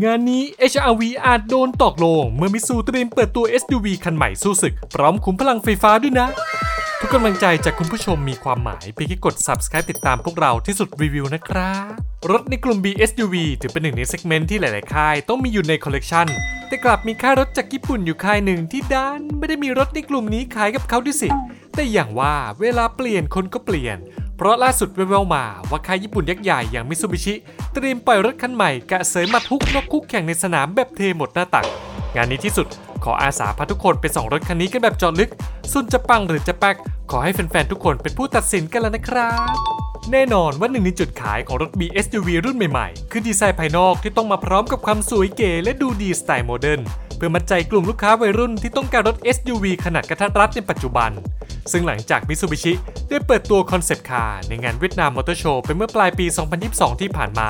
งานนี้ HRV อาจโดนตอกโลง เมื่อมิซูเตรียมเปิดตัว SUV คันใหม่สู้ศึก พร้อมขุมพลังไฟฟ้าด้วยนะ ทุกกำลังใจจากคุณผู้ชมมีความหมายเพียงแค่กด subscribe ติดตามพวกเราที่สุดรีวิวนะครับ รถในกลุ่ม B-SUV ถือเป็นหนึ่งใน segment ที่หลาย ๆ ค่ายต้องมีอยู่ในคอลเลกชันแต่กลับมีค่ายรถจากญี่ปุ่นอยู่ค่ายหนึ่งที่ดันไม่ได้มีรถในกลุ่มนี้ขายกับเขาด้วยสิ แต่อย่างว่าเวลาเปลี่ยนคนก็เปลี่ยน เพราะล่าสุดแววๆมาว่าค่ายญี่ปุ่นยักษ์ใหญ่อย่างมิ t ูบิชิเตรียมปล่อยรถคันใหม่กะเสยมัดฮุกนกคุกแข่งในสนามแบบเทหมดหน้าตัก งานนี้ที่สุดขออาสาพาทุกคนไปส่องรถคันนี้กันแบบจอดลึกส่วนจะปังหรือจะแป๊กขอให้แฟนๆทุกคนเป็นผู้ตัดสินกันแล้วนะครับ แน่นอนว่าหนึ่งในจุดขายของรถ BSUV รุ่นใหม่ๆ คือดีไซน์ภายนอกที่ต้องมาพร้อมกับความสวยเก๋และดูดีสไตล์โมเดิร์น พื่อมัดใจกลุ่มลูกค้าวัยรุ่นที่ต้องการรถ SUV ขนาดกระทัดรัดในปัจจุบัน ซึ่งหลังจากมิซูบิชิได้เปิดตัว concept car ในงานเวียดนามมอเตอร์โชว์เป็นเมื่อปลายปี 2022 ที่ผ่านมา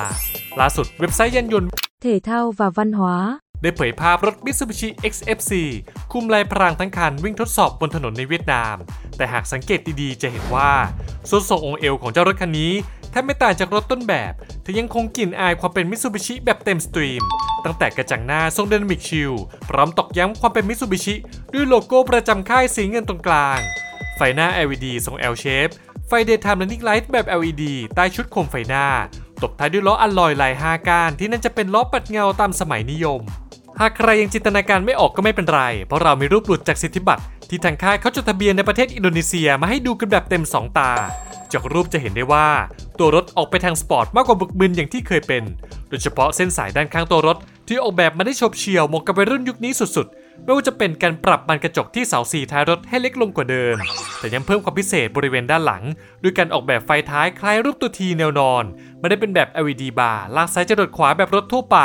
ล่าสุดเว็บไซต์ยานยนต์ thể thao và văn hóa ได้เผยภาพรถ Mitsubishi XFC คลุมลายพรางทั้งคันวิ่งทดสอบบนถนนในเวียดนาม แต่หากสังเกตดีๆ จะเห็นว่าทรวดทรงองค์เอวของเจ้ารถคันนี้แทบไม่ต่างจากรถต้นแบบเธอยังคงกลิ่นอายความเป็น Mitsubishi แบบเต็มสตีม ตั้งแต่กระจังหน้าทรง Dynamic Shieldพร้อมตอกย้ำความเป็น Mitsubishi ด้วยโลโก้ประจำค่ายสีเงินตรงกลาง ไฟหน้า LED ทรง L shape ไฟ Daytime Running Light แบบ LED ใต้ชุดโคมไฟหน้า ตบท้ายด้วยล้ออัลลอยลาย5ก้านที่น่าจะเป็นล้อปัดเงาตามสมัยนิยม หากใครยังจินตนาการไม่ออกก็ไม่เป็นไร เพราะเรามีรูปหลุดจากสิทธิบัตรที่ทางค่ายเขาจดทะเบียนในประเทศอินโดนีเซียมาให้ดูกันแบบเต็ม 2 ตา จากรูปจะเห็นได้ว่า ตัวรถออกไปทางสปอร์ตมากกว่าบึกบึนอย่างที่เคยเป็น โดยเฉพาะเส้นสายด้านข้างตัวรถ ที่ออกแบบมาได้ฉบเฉี่ยวเหมาะกับวัยรุ่นยุคนี้สุดๆ ไม่ว่าจะเป็นการปรับบานกระจกที่เสาสีท้ายรถให้เล็กลงกว่าเดิม แต่ยังเพิ่มความพิเศษบริเวณด้านหลังด้วยการออกแบบไฟท้ายคล้ายรูปตัวทีแนวนอน ไม่ได้เป็นแบบ LED บาร์ลากซ้ายจรดขวาแบบรถทั่วไป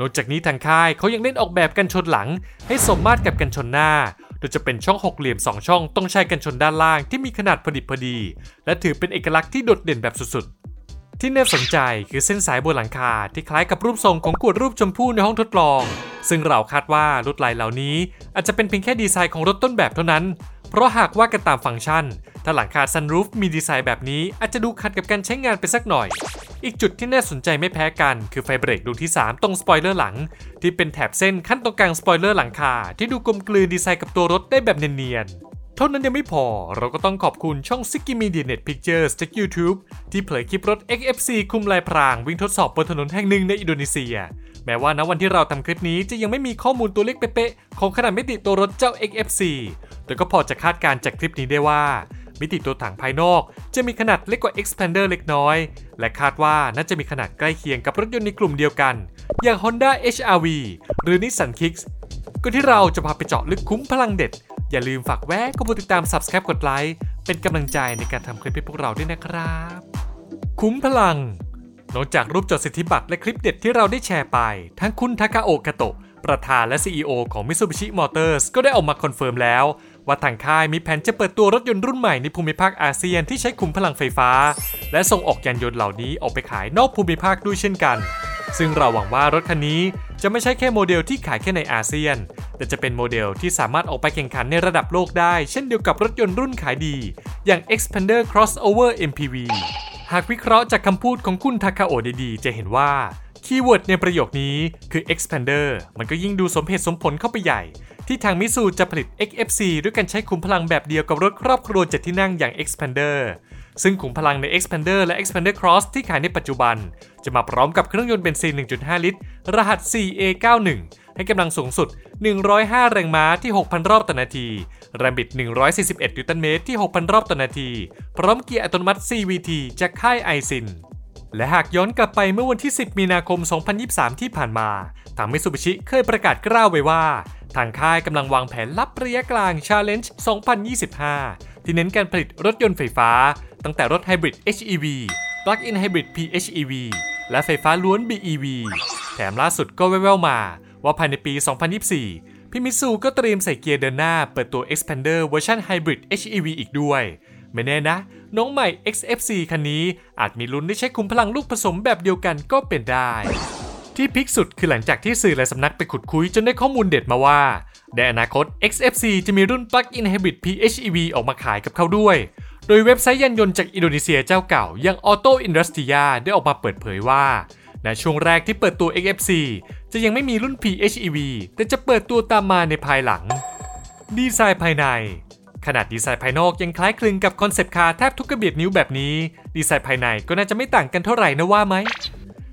นอกจากนี้ทางค่ายเขายังเล่นออกแบบกันชนหลัง ให้สมมาตรกับกันชนหน้า โดยจะเป็นช่องหกเหลี่ยม 2 ช่องต้องใช้กันชนด้านล่างที่มีขนาดพอดิบพอดี และถือเป็นเอกลักษณ์ที่โดดเด่นแบบสุดๆ ที่น่าสนใจคือเส้นสายบนหลังคาที่คล้ายกับรูปทรงของขวดรูปชมพู่ในห้องทดลอง ซึ่งเราคาดว่าลวดลายเหล่านี้ อาจจะเป็นเพียงแค่ดีไซน์ของรถต้นแบบเท่านั้น เพราะหากว่ากันตามฟังก์ชัน ถ้าหลังคาซันรูฟมีดีไซน์แบบนี้อาจจะดูขัดกับการใช้งานไปสักหน่อย อีกจุดที่น่าสนใจไม่แพ้กันคือไฟเบรกดวงที่ 3 ตรงสปอยเลอร์หลัง ที่เป็นแถบเส้นคั่นตรงกลางสปอยเลอร์หลังคาที่ดูกลมกลืนดีไซน์กับตัวรถได้แบบเนียนๆ เท่านั้นยังไม่พอเราก็ต้องขอบคุณช่อง s i g i Media Net Pictures จาก YouTube ที่เผยคลิปรถ XFC คุมลายพรางวิ่งทดสอบบนถนนแห่งหนึ่งในอินโดนีเซีย แม้ว่าณวันที่เราทำคลิปนี้จะยังไม่มีข้อมูลตัวเลขเป๊ะๆของขนาดมิติตัวรถเจ้า XFC แต่ก็พอจะคาดการณ์จากคลิปนี้ได้ว่า มิติตัวถังภายนอก จะมีขนาดเล็กกว่า Expander เล็กน้อย และคาดว่าน่าจะมีขนาดใกล้เคียงกับรถยนต์ในกลุ่มเดียวกัน อย่าง Honda HR-V หรือ Nissan Kicks ก่อนที่เราจะพาไปเจาะลึกขุมพลังเด็ด อย่าลืมฝากแวะกดติดตาม Subscribe กดไลค์เป็นกำลังใจในการทำคลิปให้พวกเราด้วยนะครับ ขุมพลังนอกจากรูปจดสิทธิบัตรและคลิปเด็ดที่เราได้แชร์ไป ทางคุณทาคาโอะ คาโตะ ประธานและ CEO ของ Mitsubishi Motors ก็ได้ออกมา confirm แล้ว ว่าทางค่ายมีแผนจะเปิดตัวรถยนต์รุ่นใหม่ในภูมิภาคอาเซียนที่ใช้ขุมพลังไฟฟ้า และส่งออกยานยนต์เหล่านี้ออกไปขายนอกภูมิภาคด้วยเช่นกัน ซึ่งเราหวังว่ารถคันนี้จะไม่ใช่แค่โมเดลที่ขายแค่ในอาเซียน แต่จะเป็นโมเดลที่สามารถออกไปแข่งขันในระดับโลกได้ เช่นเดียวกับรถยนต์รุ่นขายดี อย่าง Xpander Crossover MPV หากวิเคราะห์จากคำพูดของคุณทาคาโอะดีๆ จะเห็นว่า keyword ในประโยคนี้คือ Xpander มันก็ยิ่งดูสมเหตุสมผลเข้าไปใหญ่ ที่ทางมิซูจะผลิต XFC ด้วยการใช้ขุมพลังแบบเดียวกับรถครอบครัวเจ็ดที่นั่งอย่าง expander ซึ่งขุมพลังใน Xpander และ Xpander Cross ที่ขายในปัจจุบัน จะมาพร้อมกับเครื่องยนต์เบนซิน 1.5 ลิตร รหัส 4A91 ให้กำลังสูงสุด 105 แรงม้าที่ 6,000 รอบต่อนาทีแรงบิด 141 นิวตันเมตรที่ 6,000 รอบต่อนาที พร้อมเกียร์อัตโนมัติ CVT จากค่าย Aisin และหากย้อนกลับไปเมื่อวันที่ 10 มีนาคม 2023 ที่ผ่านมา ทางมิตซูบิชิเคยประกาศกร้าวไว้ว่า ทางค่ายกำลังวางแผนลับระยะกลาง Challenge 2025 ที่เน้นการผลิตรถยนต์ไฟฟ้า ตั้งแต่รถไฮบริด HEV Plug-in Hybrid PHEV และไฟฟ้าล้วน BEV แถมล่าสุดก็แว่วๆมา ว่าภายในปี 2024 พี่มิตซูก็เตรียมใส่เกียร์เดินหน้าเปิดตัว Expander เวอร์ชัน Hybrid HEV อีกด้วย ไม่แน่นะ น้องใหม่ XFC คันนี้ อาจมีลุ้นได้ใช้คุมพลังลูกผสมแบบเดียวกันก็เป็นได้ ที่พิกสุดคือหลังจากที่สื่อและสำนักไปขุดคุยจนได้ข้อมูลเด็ดมาว่า ในอนาคต XFC จะมีรุ่น Plug-in Hybrid PHEV ออกมาขายกับเขาด้วย โดยเว็บไซต์ยานยนต์จากอินโดนีเซียเจ้าเก่าอย่าง Auto Industria ได้ออกมาเปิดเผยว่าในช่วงแรกที่เปิดตัว XFC จะยังไม่มีรุ่น PHEV แต่จะเปิดตัวตามมาในภายหลัง ดีไซน์ภายใน ขนาดดีไซน์ภายนอกยังคล้ายคลึงกับ concept car แทบทุกกระเบียดนิ้วแบบนี้ ดีไซน์ภายในก็น่าจะไม่ต่างกันเท่าไหร่นะว่าไหม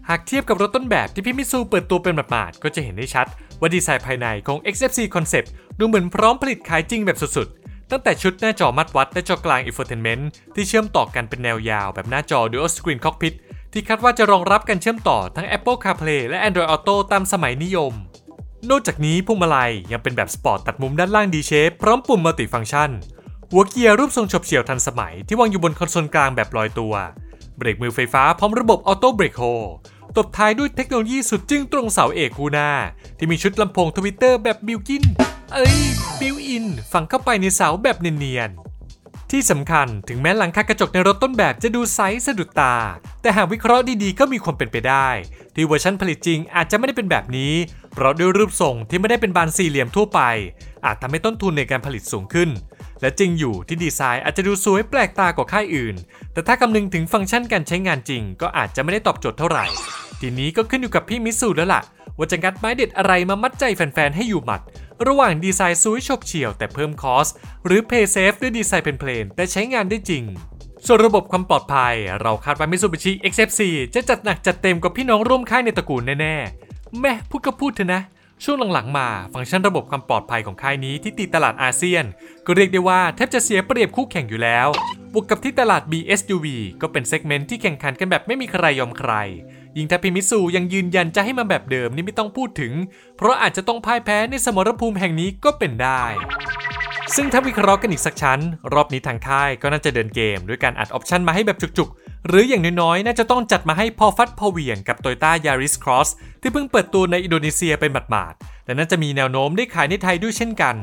หากเทียบกับรถต้นแบบที่พี่มิซูเปิดตัวเป็นหมาดๆก็จะเห็นได้ชัด ว่าดีไซน์ภายในของ XFC Concept ดูเหมือนพร้อมผลิตขายจริงแบบสุดๆ ตั้งแต่ชุดหน้าจอมาตรวัดและจอกลาง Infotainment ที่เชื่อมต่อกันเป็นแนวยาวแบบหน้าจอ Dual Screen Cockpit ที่คาดว่าจะรองรับการเชื่อมต่อทั้ง Apple CarPlay และ Android Auto ตามสมัยนิยม นอกจากนี้พวงมาลัยยังเป็นแบบสปอร์ตตัดมุมด้านล่าง D shape พร้อมปุ่มมัลติฟัง c t ชัน หัวเกียร์รูปทรงโฉบเฉี่ยวทันสมัยที่วางอยู่บนคอนโซลกลางแบบลอยตัว เบรกมือไฟฟ้าพร้อมระบบ auto brake holdตบท้ายด้วยเทคโนโลยีสุดจึ้งตรงเสา A คู่หน้า ที่มีชุดลำโพง tweeter แบบบิวกิ้น เอ้ย built-in ฝังเข้าไปในเสาแบบเนียนๆ ที่สำคัญถึงแม้หลังคากระจกในรถต้นแบบจะดูดีไซน์สะดุดตา แต่หากวิเคราะห์ดีๆก็มีความเป็นไปได้ ที่เวอร์ชันผลิตจริงอาจจะไม่ได้เป็นแบบนี้ เพราะด้วยรูปทรงที่ไม่ได้เป็นบานสี่เหลี่ยมทั่วไป อาจทำให้ต้นทุนในการผลิตสูงขึ้น และจริงอยู่ที่ดีไซน์อาจจะดูสวยแปลกตากว่าค่ายอื่น แต่ถ้าคำนึงถึงฟังก์ชันการใช้งานจริง ก็อาจจะไม่ได้ตอบโจทย์เท่าไหร่ ทีนี้ก็ขึ้นอยู่กับพี่มิซูแล้วล่ะ ว่าจะงัดไม้เด็ดอะไรมามัดใจแฟนๆให้อยู่หมัด ระหว่างดีไซน์สวยโฉบเฉี่ยวแต่เพิ่ม cost หรือ play safe ด้วยดีไซน์เป็น plain แต่ใช้งานได้จริงส่วนระบบความปลอดภัย เราคาดว่า Mitsubishi XFC จะจัดหนักจัดเต็มกว่าพี่น้องร่วมค่ายในตระกูลแน่ ๆ แหมพูดก็พูดเถอะนะ ช่วงหลังๆมา ฟังก์ชันระบบความปลอดภัยของค่ายนี้ที่ตีตลาดอาเซียน ก็เรียกได้ว่าแทบจะเสียเปรียบคู่แข่งอยู่แล้ว บวกกับที่ตลาด B-SUV ก็เป็น segment ที่แข่งขันกันแบบไม่มีใครยอมใคร ยิ่งถ้าพี่มิซูยังยืนยันจะให้มาแบบเดิมนี่ไม่ต้องพูดถึง เพราะอาจจะต้องพ่ายแพ้ในสมรภูมิแห่งนี้ก็เป็นได้ ซึ่งถ้าวิเคราะห์กันอีกสักชั้น รอบนี้ทางค่ายก็น่าจะเดินเกม ด้วยการอัดออปชันมาให้แบบจุกๆ หรืออย่างน้อยๆ น่าจะต้องจัดมาให้พอฟัดพอเหวี่ยงกับ Toyota Yaris Cross ที่เพิ่งเปิดตัวในอินโดนีเซียเป็นหมาดๆและน่าจะมีแนวโน้มได้ขายในไทยด้วยเช่นกัน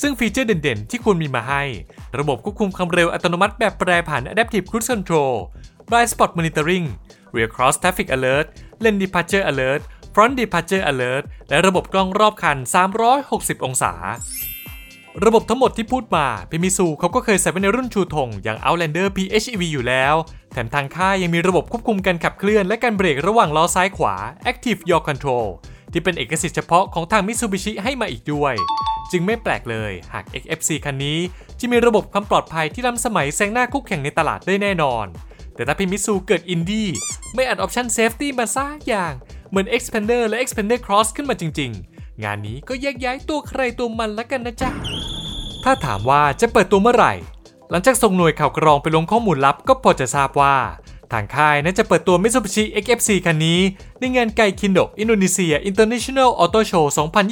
ซึ่งฟีเจอร์เด่นๆ ที่ควรมีมาให้ ระบบควบคุมความเร็วอัตโนมัติแบบแปรผัน Adaptive Cruise Control Blind Spot Monitoring Rear Cross Traffic Alert Lane Departure Alert Front Departure Alert และระบบกล้องรอบคัน 360 องศา ระบบทั้งหมดที่พูดมาพิมิซูเขาก็เคยใส่ไว้ในรุ่นชูธงอย่าง Outlander PHEV อยู่แล้ว แถมทางค่ายยังมีระบบควบคุมการขับเคลื่อนและการเบรกระหว่างล้อซ้ายขวา Active Yaw Control ที่เป็นเอกสิทธิ์เฉพาะของทาง Mitsubishi ให้มาอีกด้วย จึงไม่แปลกเลยหาก XFC คันนี้จะมีระบบความปลอดภัยที่ล้ำสมัยแซงหน้าคู่แข่งในตลาดได้แน่นอน แต่ถ้าพี่มิตซูเกิดอินดี้ไม่อัด option safety มาซะอย่างเหมือน Xpander และ Xpander Cross ขึ้นมาจริง ๆ งานนี้ก็แยกย้ายตัวใครตัวมันละกันนะจ๊ะ ถ้าถามว่าจะเปิดตัวเมื่อไหร่ หลังจากส่งหน่วยข่าวกรองไปลงข้อมูลลับก็พอจะทราบว่า ทางค่ายน่าจะเปิดตัว Mitsubishi XFC คันนี้ ในงานไกคินโดอินโดนีเซีย International Auto Show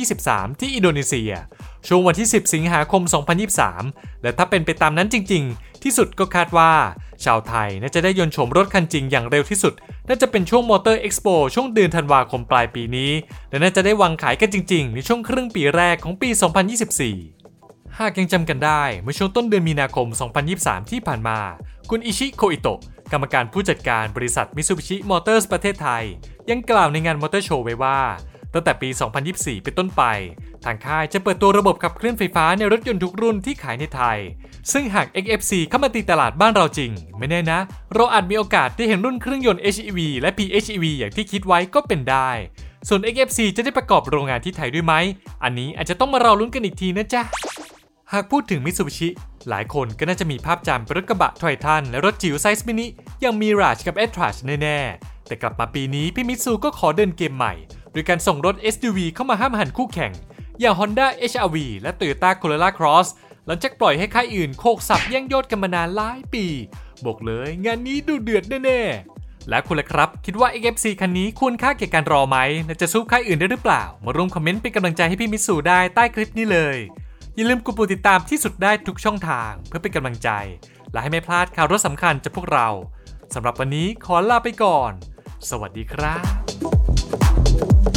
2023 ที่อินโดนีเซีย ช่วงวันที่ 10 สิงหาคม 2023 และถ้าเป็นไปตามนั้นจริง ๆ ที่สุดก็คาดว่า ชาวไทยน่าจะได้ยนต์ชมรถคันจริงอย่างเร็วที่สุด น่าจะเป็นช่วง Motor Expo ช่วงเดือนธันวาคมปลายปีนี้ และน่าจะได้วางขายกันจริง ๆ ในช่วงครึ่งปีแรกของปี 2024 หากยังจำกันได้เมื่อช่วงต้นเดือนมีนาคม 2023 ที่ผ่านมา คุณเออิอิชิโคอิโตะกรรมการผู้จัดการบริษัทมิตซูบิชิมอเตอร์สประเทศไทย ยังกล่าวในงานมอเตอร์โชว์ไว้ว่า ตั้งแต่ปี 2024 เป็นต้นไป ทางค่ายจะเปิดตัวระบบขับเคลื่อนไฟฟ้าในรถยนต์ทุกรุ่นที่ขายในไทย ซึ่งหาก XFC เข้ามาตีตลาดบ้านเราจริง ไม่แน่นะ เราอาจมีโอกาสได้เห็นรุ่นเครื่องยนต์ HEV และ PHEV อย่างที่คิดไว้ก็เป็นได้ ส่วน XFC จะได้ประกอบโรงงานที่ไทยด้วยไหม อันนี้อาจจะต้องมารอลุ้นกันอีกทีนะจ๊ะ หากพูดถึงมิ t ซูบิชิหลายคนก็น่าจะมีภาพจำเป็นรถกระบะไทรทันและรถจิ๋วไซส์มินิ อย่างมีราชกับ e t r a s h แน่ๆ แต่กลับมาปีนี้พี่มิตซูก็ขอเดินเกมใหม่ โดยการส่งรถ SUV เข้ามาห้ำหั่นคู่แข่ง อย่าง Honda HR-V และ Toyota Corolla Cross หลังจากปล่อยให้ค่ายอื่นโขกสับแย่งยอดกันมานานหลายปี บอกเลยงานนี้ดูเดือดแน่ๆ และคุณล่ะครับ คิดว่า XFC คันนี้ควรค่าแก่การรอไหมและจะสู้ค่ายอื่นได้หรือเปล่า มาร่วมคอมเมนต์เป็นกำลังใจให้พี่มิตซูได้ใต้คลิปนี้เลย อย่าลืมกดปุ่มติดตามที่สุดได้ทุกช่องทาง เพื่อเป็นกำลังใจ และให้ไม่พลาดข่าวรถสำคัญจากพวกเราสำหรับวันนี้ขอลาไปก่อน สวัสดีครับ thank you